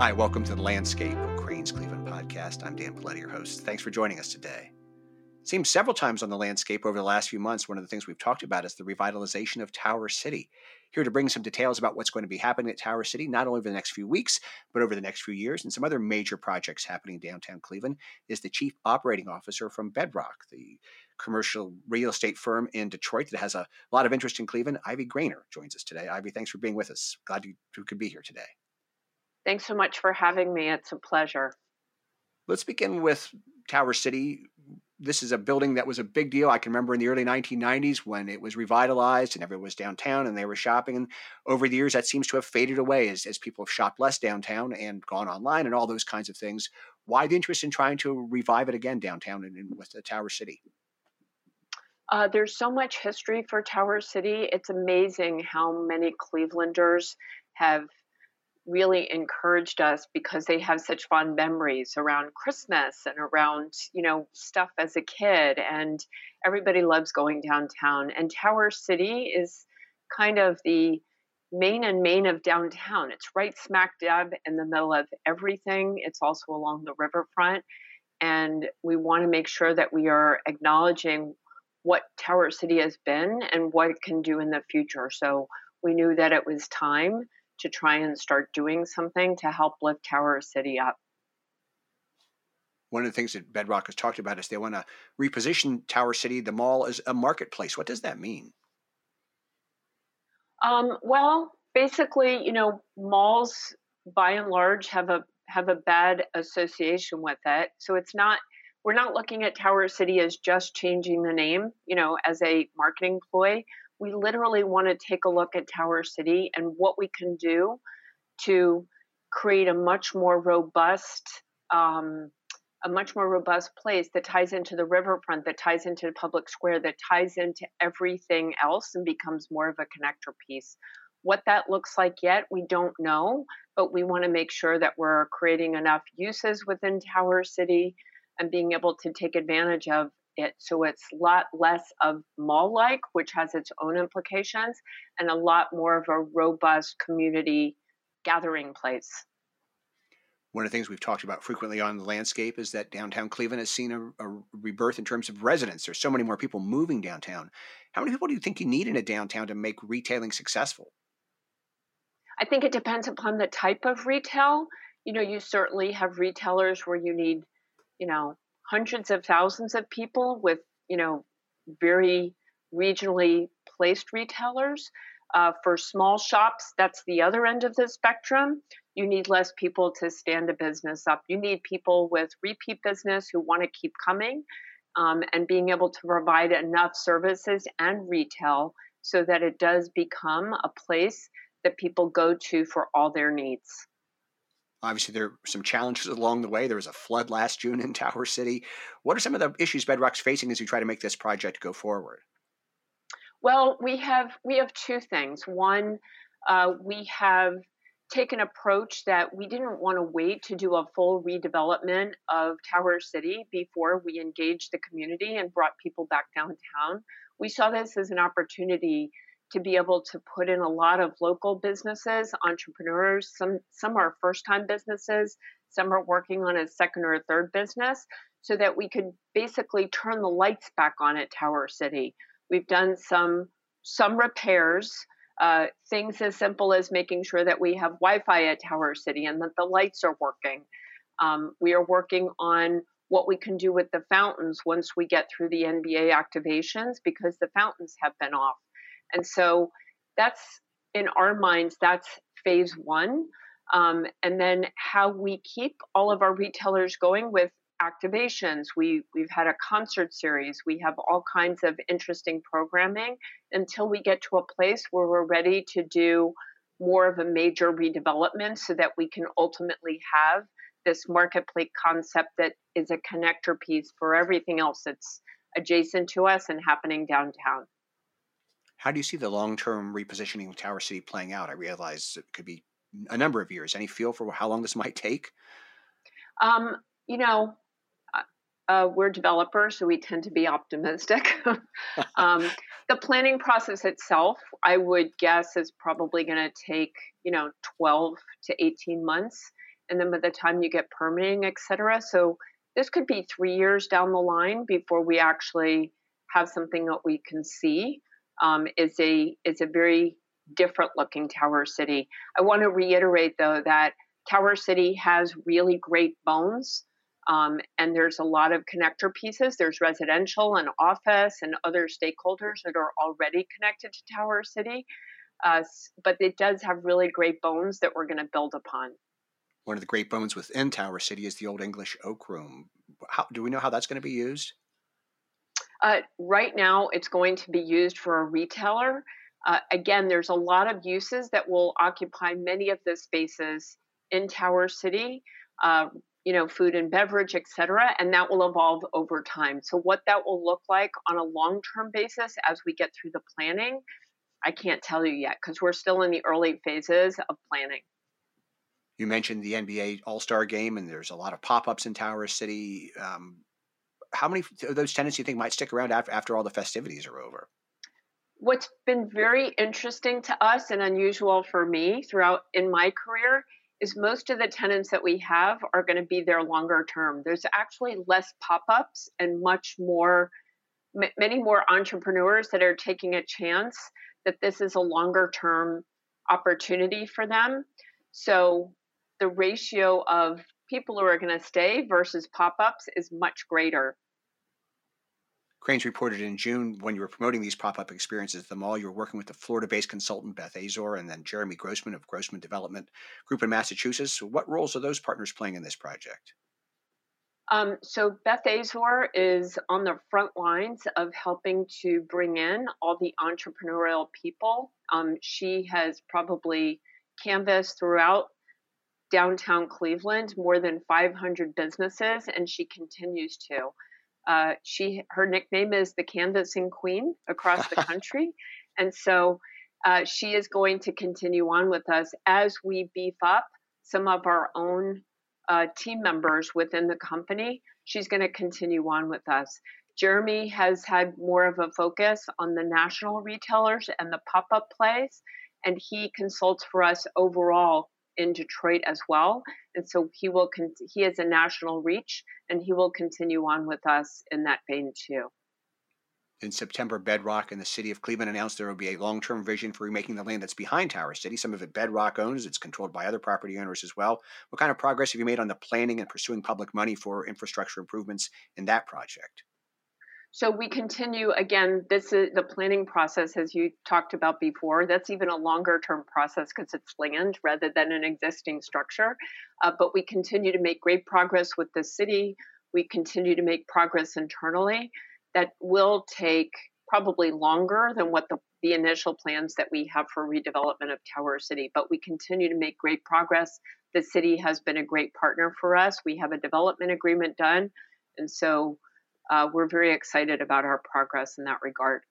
Hi, welcome to the Landscape of Crain's Cleveland podcast. I'm Dan Polletta, your host. Thanks for joining us today. It seems several times on the landscape over the last few months, one of the things we've talked about is the revitalization of Tower City. Here to bring some details about what's going to be happening at Tower City, not only over the next few weeks, but over the next few years, and some other major projects happening in downtown Cleveland, is the Chief Operating Officer from Bedrock, the commercial real estate firm in Detroit that has a lot of interest in Cleveland. Ivy Greaner joins us today. Ivy, thanks for being with us. Glad you could be here today. Thanks so much for having me. It's a pleasure. Let's begin with Tower City. This is a building that was a big deal. I can remember in the early 1990s when it was revitalized and everyone was downtown and they were shopping. And over the years, that seems to have faded away as, as people have shopped less downtown and gone online and all those kinds of things. Why the interest in trying to revive it again downtown and in, with the Tower City? Uh, there's so much history for Tower City. It's amazing how many Clevelanders have really encouraged us because they have such fond memories around Christmas and around, you know, stuff as a kid. And everybody loves going downtown. And Tower City is kind of the main and main of downtown. It's right smack dab in the middle of everything. It's also along the riverfront. And we want to make sure that we are acknowledging what Tower City has been and what it can do in the future. So we knew that it was time to try and start doing something to help lift Tower City up. One of the things that Bedrock has talked about is they want to reposition Tower City, the mall, as a marketplace. What does that mean? Um, well, basically, you know, malls by and large have a have a bad association with it. So it's not we're not looking at Tower City as just changing the name, you know, as a marketing ploy we literally want to take a look at Tower City and what we can do to create a much more robust, um, a much more robust place that ties into the riverfront, that ties into the public square, that ties into everything else and becomes more of a connector piece. What that looks like yet, we don't know, but we want to make sure that we're creating enough uses within Tower City and being able to take advantage of it so it's a lot less of mall like, which has its own implications, and a lot more of a robust community gathering place. One of the things we've talked about frequently on the landscape is that downtown Cleveland has seen a, a, rebirth in terms of residents. There's so many more people moving downtown. How many people do you think you need in a downtown to make retailing successful? I think it depends upon the type of retail. You know, you certainly have retailers where you need, you know, hundreds of thousands of people with, you know, very regionally placed retailers. Uh, for small shops, that's the other end of the spectrum. You need less people to stand a business up. You need people with repeat business who want to keep coming um, and being able to provide enough services and retail so that it does become a place that people go to for all their needs. Obviously, there are some challenges along the way. There was a flood last June in Tower City. What are some of the issues Bedrock's facing as you try to make this project go forward? Well, we have we have two things. One, uh, we have taken an approach that we didn't want to wait to do a full redevelopment of Tower City before we engaged the community and brought people back downtown. We saw this as an opportunity to be able to put in a lot of local businesses, entrepreneurs. Some some are first time businesses, some are working on a second or a third business, so that we could basically turn the lights back on at Tower City. We've done some some repairs. Uh, things as simple as making sure that we have Wi-Fi at Tower City and that the lights are working. Um, we are working on what we can do with the fountains once we get through the NBA activations because the fountains have been off and so that's in our minds, that's phase one. Um, and then how we keep all of our retailers going with activations. We we've had a concert series. We have all kinds of interesting programming until we get to a place where we're ready to do more of a major redevelopment so that we can ultimately have this marketplace concept that is a connector piece for everything else that's adjacent to us and happening downtown. How do you see the long term repositioning of Tower City playing out? I realize it could be a number of years. Any feel for how long this might take? Um, you know, uh, uh we're developers, so we tend to be optimistic. um, the planning process itself, I would guess, is probably going to take, you know, 12 to 18 months. and then by the time you get permitting, et cetera. So this could be three years down the line before we actually have something that we can see. Um, is a is a very different looking Tower City. I want to reiterate though that Tower City has really great bones. Um, and there's a lot of connector pieces. There's residential and office and other stakeholders that are already connected to Tower City. Uh, but it does have really great bones that we're going to build upon. One of the great bones within Tower City is the Old English Oak Room. How, do we know how that's going to be used? Uh, right now, it's going to be used for a retailer. Uh, again, there's a lot of uses that will occupy many of the spaces in Tower City. Uh, you know, food and beverage, et cetera, and that will evolve over time. So, what that will look like on a long term basis as we get through the planning, I can't tell you yet because we're still in the early phases of planning. You mentioned the NBA All Star game, and there's a lot of pop ups in Tower City. Um, how many of those tenants do you think might stick around after, after all the festivities are over? What's been very interesting to us and unusual for me throughout in my career is most of the tenants that we have are going to be there longer term. There's actually less pop ups and much more, m- many more entrepreneurs that are taking a chance that this is a longer term opportunity for them. So the ratio of people who are going to stay versus pop ups is much greater. Crain's reported in June when you were promoting these pop up experiences at the mall, you were working with the Florida based consultant Beth Azor and then Jeremy Grossman of Grossman Development Group in Massachusetts. So what roles are those partners playing in this project? Um, so Beth Azor is on the front lines of helping to bring in all the entrepreneurial people. Um, she has probably canvassed throughout downtown Cleveland more than 500 businesses, and she continues to. Uh, she her nickname is the canvassing queen across the country, and so uh, she is going to continue on with us as we beef up some of our own uh, team members within the company. She's going to continue on with us. Jeremy has had more of a focus on the national retailers and the pop up plays, and he consults for us overall in Detroit as well. And so he will con- he has a national reach and he will continue on with us in that vein too. In September, Bedrock and the city of Cleveland announced there will be a long term vision for remaking the land that's behind Tower City. Some of it Bedrock owns, it's controlled by other property owners as well. What kind of progress have you made on the planning and pursuing public money for infrastructure improvements in that project? So we continue again. This is the planning process, as you talked about before. That's even a longer term process because it's land rather than an existing structure. Uh, but we continue to make great progress with the city. We continue to make progress internally. That will take probably longer than what the, the initial plans that we have for redevelopment of Tower City. But we continue to make great progress. The city has been a great partner for us. We have a development agreement done, and so uh, we're very excited about our progress in that regard.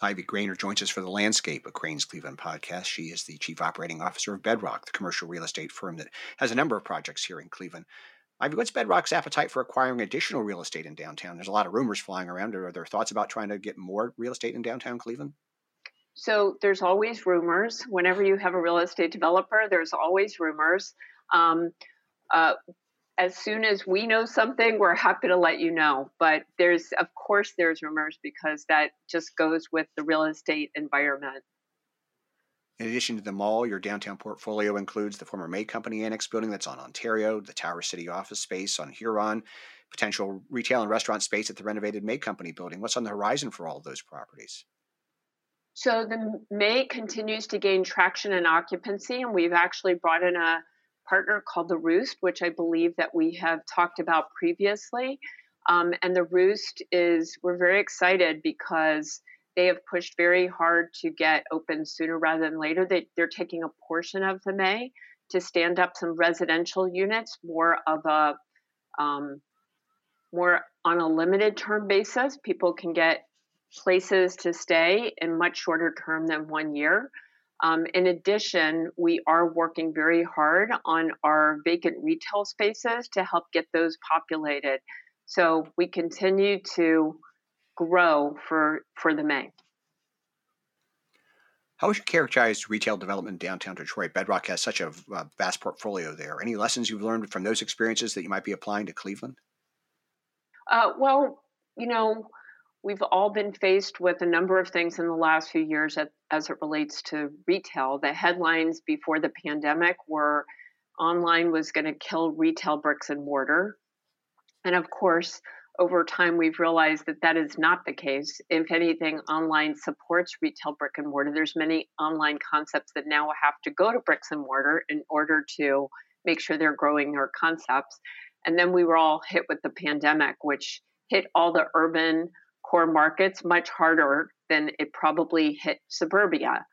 Ivy Greaner joins us for the Landscape, a Crain's Cleveland podcast. She is the Chief Operating Officer of Bedrock, the commercial real estate firm that has a number of projects here in Cleveland. Ivy, what's Bedrock's appetite for acquiring additional real estate in downtown? There's a lot of rumors flying around. Are there thoughts about trying to get more real estate in downtown Cleveland? So there's always rumors. Whenever you have a real estate developer, there's always rumors. Um, uh, as soon as we know something, we're happy to let you know. But there's, of course, there's rumors because that just goes with the real estate environment. In addition to the mall, your downtown portfolio includes the former May Company Annex building that's on Ontario, the Tower City office space on Huron, potential retail and restaurant space at the renovated May Company building. What's on the horizon for all of those properties? So the May continues to gain traction and occupancy, and we've actually brought in a partner called the Roost, which I believe that we have talked about previously. Um, and the Roost is, we're very excited because they have pushed very hard to get open sooner rather than later. They, they're taking a portion of the May to stand up some residential units, more of a um, more on a limited term basis. People can get places to stay in much shorter term than one year. Um, in addition, we are working very hard on our vacant retail spaces to help get those populated. So we continue to grow for, for the May. How would you characterize retail development in downtown Detroit? Bedrock has such a, a vast portfolio there. Any lessons you've learned from those experiences that you might be applying to Cleveland? Uh, well, you know, we've all been faced with a number of things in the last few years at, as it relates to retail. The headlines before the pandemic were online was going to kill retail bricks and mortar. And of course, over time, we've realized that that is not the case. If anything, online supports retail brick and mortar. There's many online concepts that now have to go to bricks and mortar in order to make sure they're growing their concepts. And then we were all hit with the pandemic, which hit all the urban core markets much harder than it probably hit suburbia.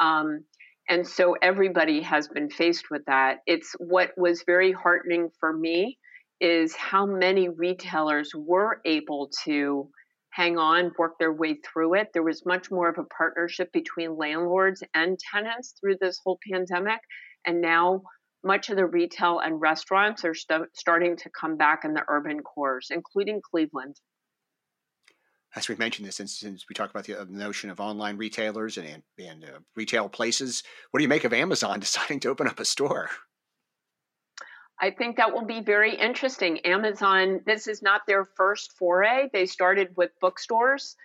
Um, and so everybody has been faced with that. It's what was very heartening for me is how many retailers were able to hang on, work their way through it. There was much more of a partnership between landlords and tenants through this whole pandemic. And now much of the retail and restaurants are st- starting to come back in the urban cores, including Cleveland. As we've mentioned this, since we talked about the uh, notion of online retailers and, and, and uh, retail places, what do you make of Amazon deciding to open up a store? I think that will be very interesting. Amazon, this is not their first foray. They started with bookstores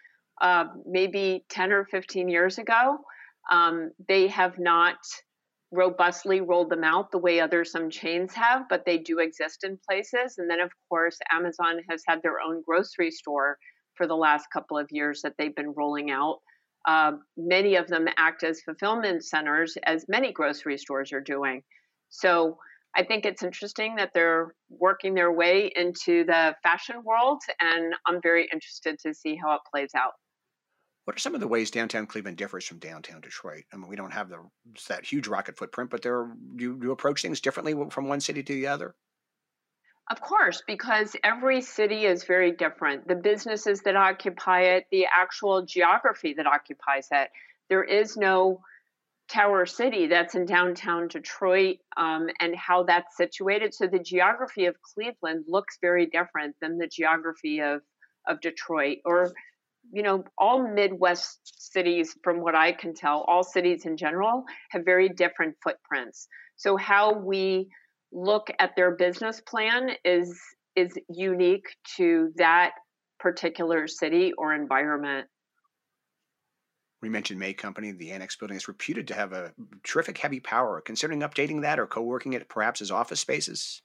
uh, maybe 10 or 15 years ago. Um, they have not robustly rolled them out the way other some chains have, but they do exist in places. And then, of course, Amazon has had their own grocery store for the last couple of years that they've been rolling out. Uh, many of them act as fulfillment centers, as many grocery stores are doing. So I think it's interesting that they're working their way into the fashion world, and I'm very interested to see how it plays out. What are some of the ways downtown Cleveland differs from downtown Detroit? I mean, we don't have the that huge rocket footprint, but there you, you approach things differently from one city to the other. Of course, because every city is very different. The businesses that occupy it, the actual geography that occupies it. There is no Tower City that's in downtown Detroit um, and how that's situated. So the geography of Cleveland looks very different than the geography of, of Detroit or, you know, all Midwest cities, from what I can tell, all cities in general have very different footprints. So how we look at their business plan is is unique to that particular city or environment. We mentioned May Company. The Annex building is reputed to have a terrific heavy power. Considering updating that or co working it perhaps as office spaces?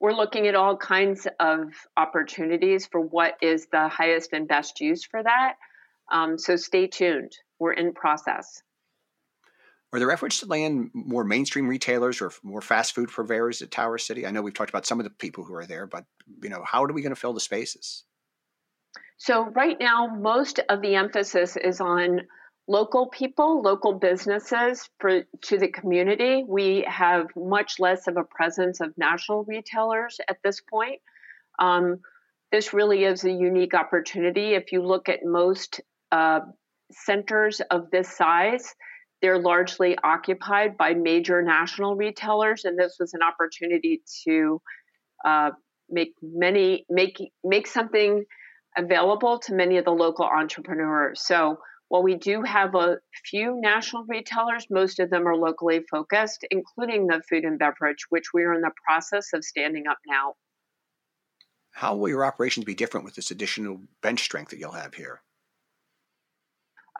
We're looking at all kinds of opportunities for what is the highest and best use for that. Um, so stay tuned. We're in process. Are there efforts to land more mainstream retailers or more fast food purveyors at Tower City? I know we've talked about some of the people who are there, but you know, how are we going to fill the spaces? So right now, most of the emphasis is on local people, local businesses for to the community. We have much less of a presence of national retailers at this point. Um, this really is a unique opportunity. If you look at most uh, centers of this size, they're largely occupied by major national retailers, and this was an opportunity to uh, make many make make something available to many of the local entrepreneurs. So while we do have a few national retailers, most of them are locally focused, including the food and beverage, which we are in the process of standing up now. How will your operations be different with this additional bench strength that you'll have here?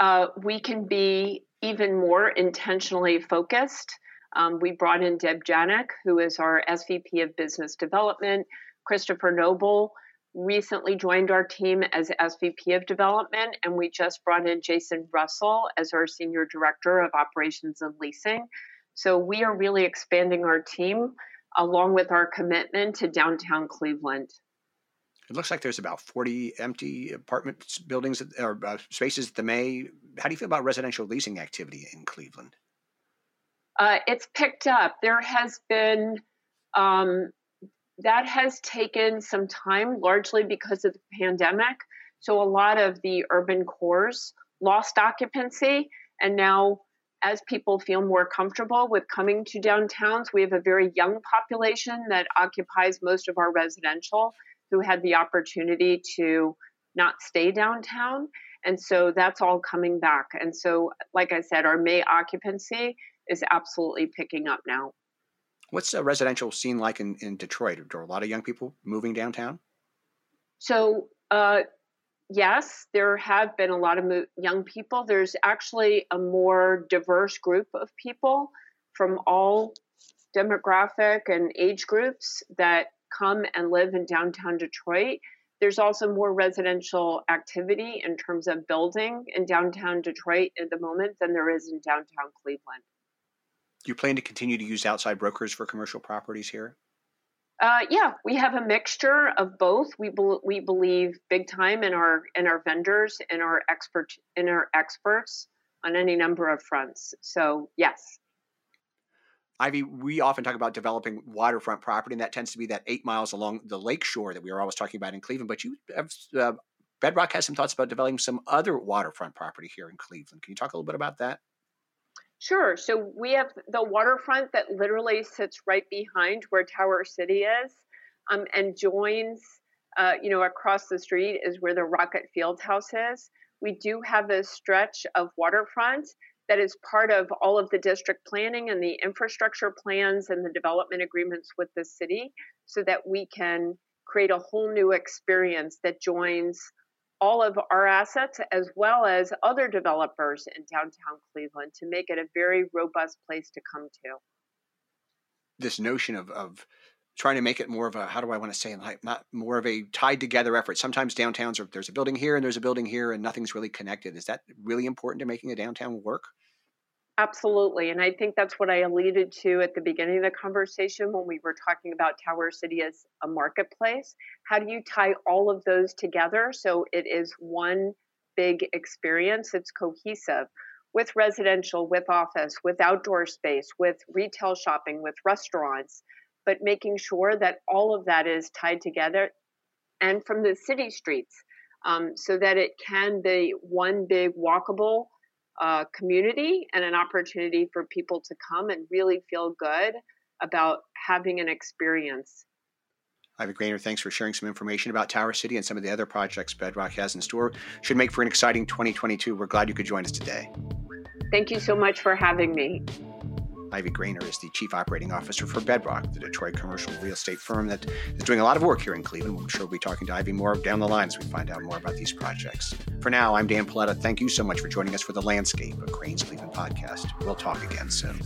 Uh, we can be even more intentionally focused. Um, we brought in Deb Janik, who is our SVP of Business Development, Christopher Noble, recently joined our team as SVP of Development, and we just brought in Jason Russell as our Senior Director of Operations and Leasing. So we are really expanding our team along with our commitment to downtown Cleveland. It looks like there's about 40 empty apartment buildings or uh, spaces at the May. How do you feel about residential leasing activity in Cleveland? Uh, it's picked up. There has been um, that has taken some time, largely because of the pandemic. So a lot of the urban cores lost occupancy. And now, as people feel more comfortable with coming to downtowns, we have a very young population that occupies most of our residential who had the opportunity to not stay downtown. And so that's all coming back. And so, like I said, our May occupancy is absolutely picking up now. What's the residential scene like in, in Detroit? Are there a lot of young people moving downtown? So, uh, yes, there have been a lot of mo- young people. There's actually a more diverse group of people from all demographic and age groups that come and live in downtown Detroit. There's also more residential activity in terms of building in downtown Detroit at the moment than there is in downtown Cleveland. Do you plan to continue to use outside brokers for commercial properties here? Uh, yeah, we have a mixture of both. We be- we believe big time in our in our vendors and our expert in our experts on any number of fronts. So yes. Ivy, we often talk about developing waterfront property, and that tends to be that eight miles along the lake shore that we were always talking about in Cleveland. But you have uh, Bedrock has some thoughts about developing some other waterfront property here in Cleveland. Can you talk a little bit about that? Sure. So we have the waterfront that literally sits right behind where Tower City is, um, and joins. Uh, you know, across the street is where the Rocket Field House is. We do have a stretch of waterfront that is part of all of the district planning and the infrastructure plans and the development agreements with the city so that we can create a whole new experience that joins all of our assets as well as other developers in downtown Cleveland to make it a very robust place to come to. This notion of, of trying to make it more of a how do I want to say like more of a tied together effort. Sometimes downtowns are there's a building here and there's a building here and nothing's really connected. Is that really important to making a downtown work? Absolutely. And I think that's what I alluded to at the beginning of the conversation when we were talking about Tower City as a marketplace. How do you tie all of those together so it is one big experience? It's cohesive with residential, with office, with outdoor space, with retail shopping, with restaurants, but making sure that all of that is tied together and from the city streets um, so that it can be one big walkable uh, community and an opportunity for people to come and really feel good about having an experience. Ivy Greaner, thanks for sharing some information about Tower City and some of the other projects Bedrock has in store. Should make for an exciting 2022. We're glad you could join us today. Thank you so much for having me. Ivy Greaner is the Chief Operating Officer for Bedrock, the Detroit commercial real estate firm that is doing a lot of work here in Cleveland. I'm sure we'll be talking to Ivy more down the line as we find out more about these projects. For now, I'm Dan Polletta. Thank you so much for joining us for the Landscape of Crain's Cleveland podcast. We'll talk again soon.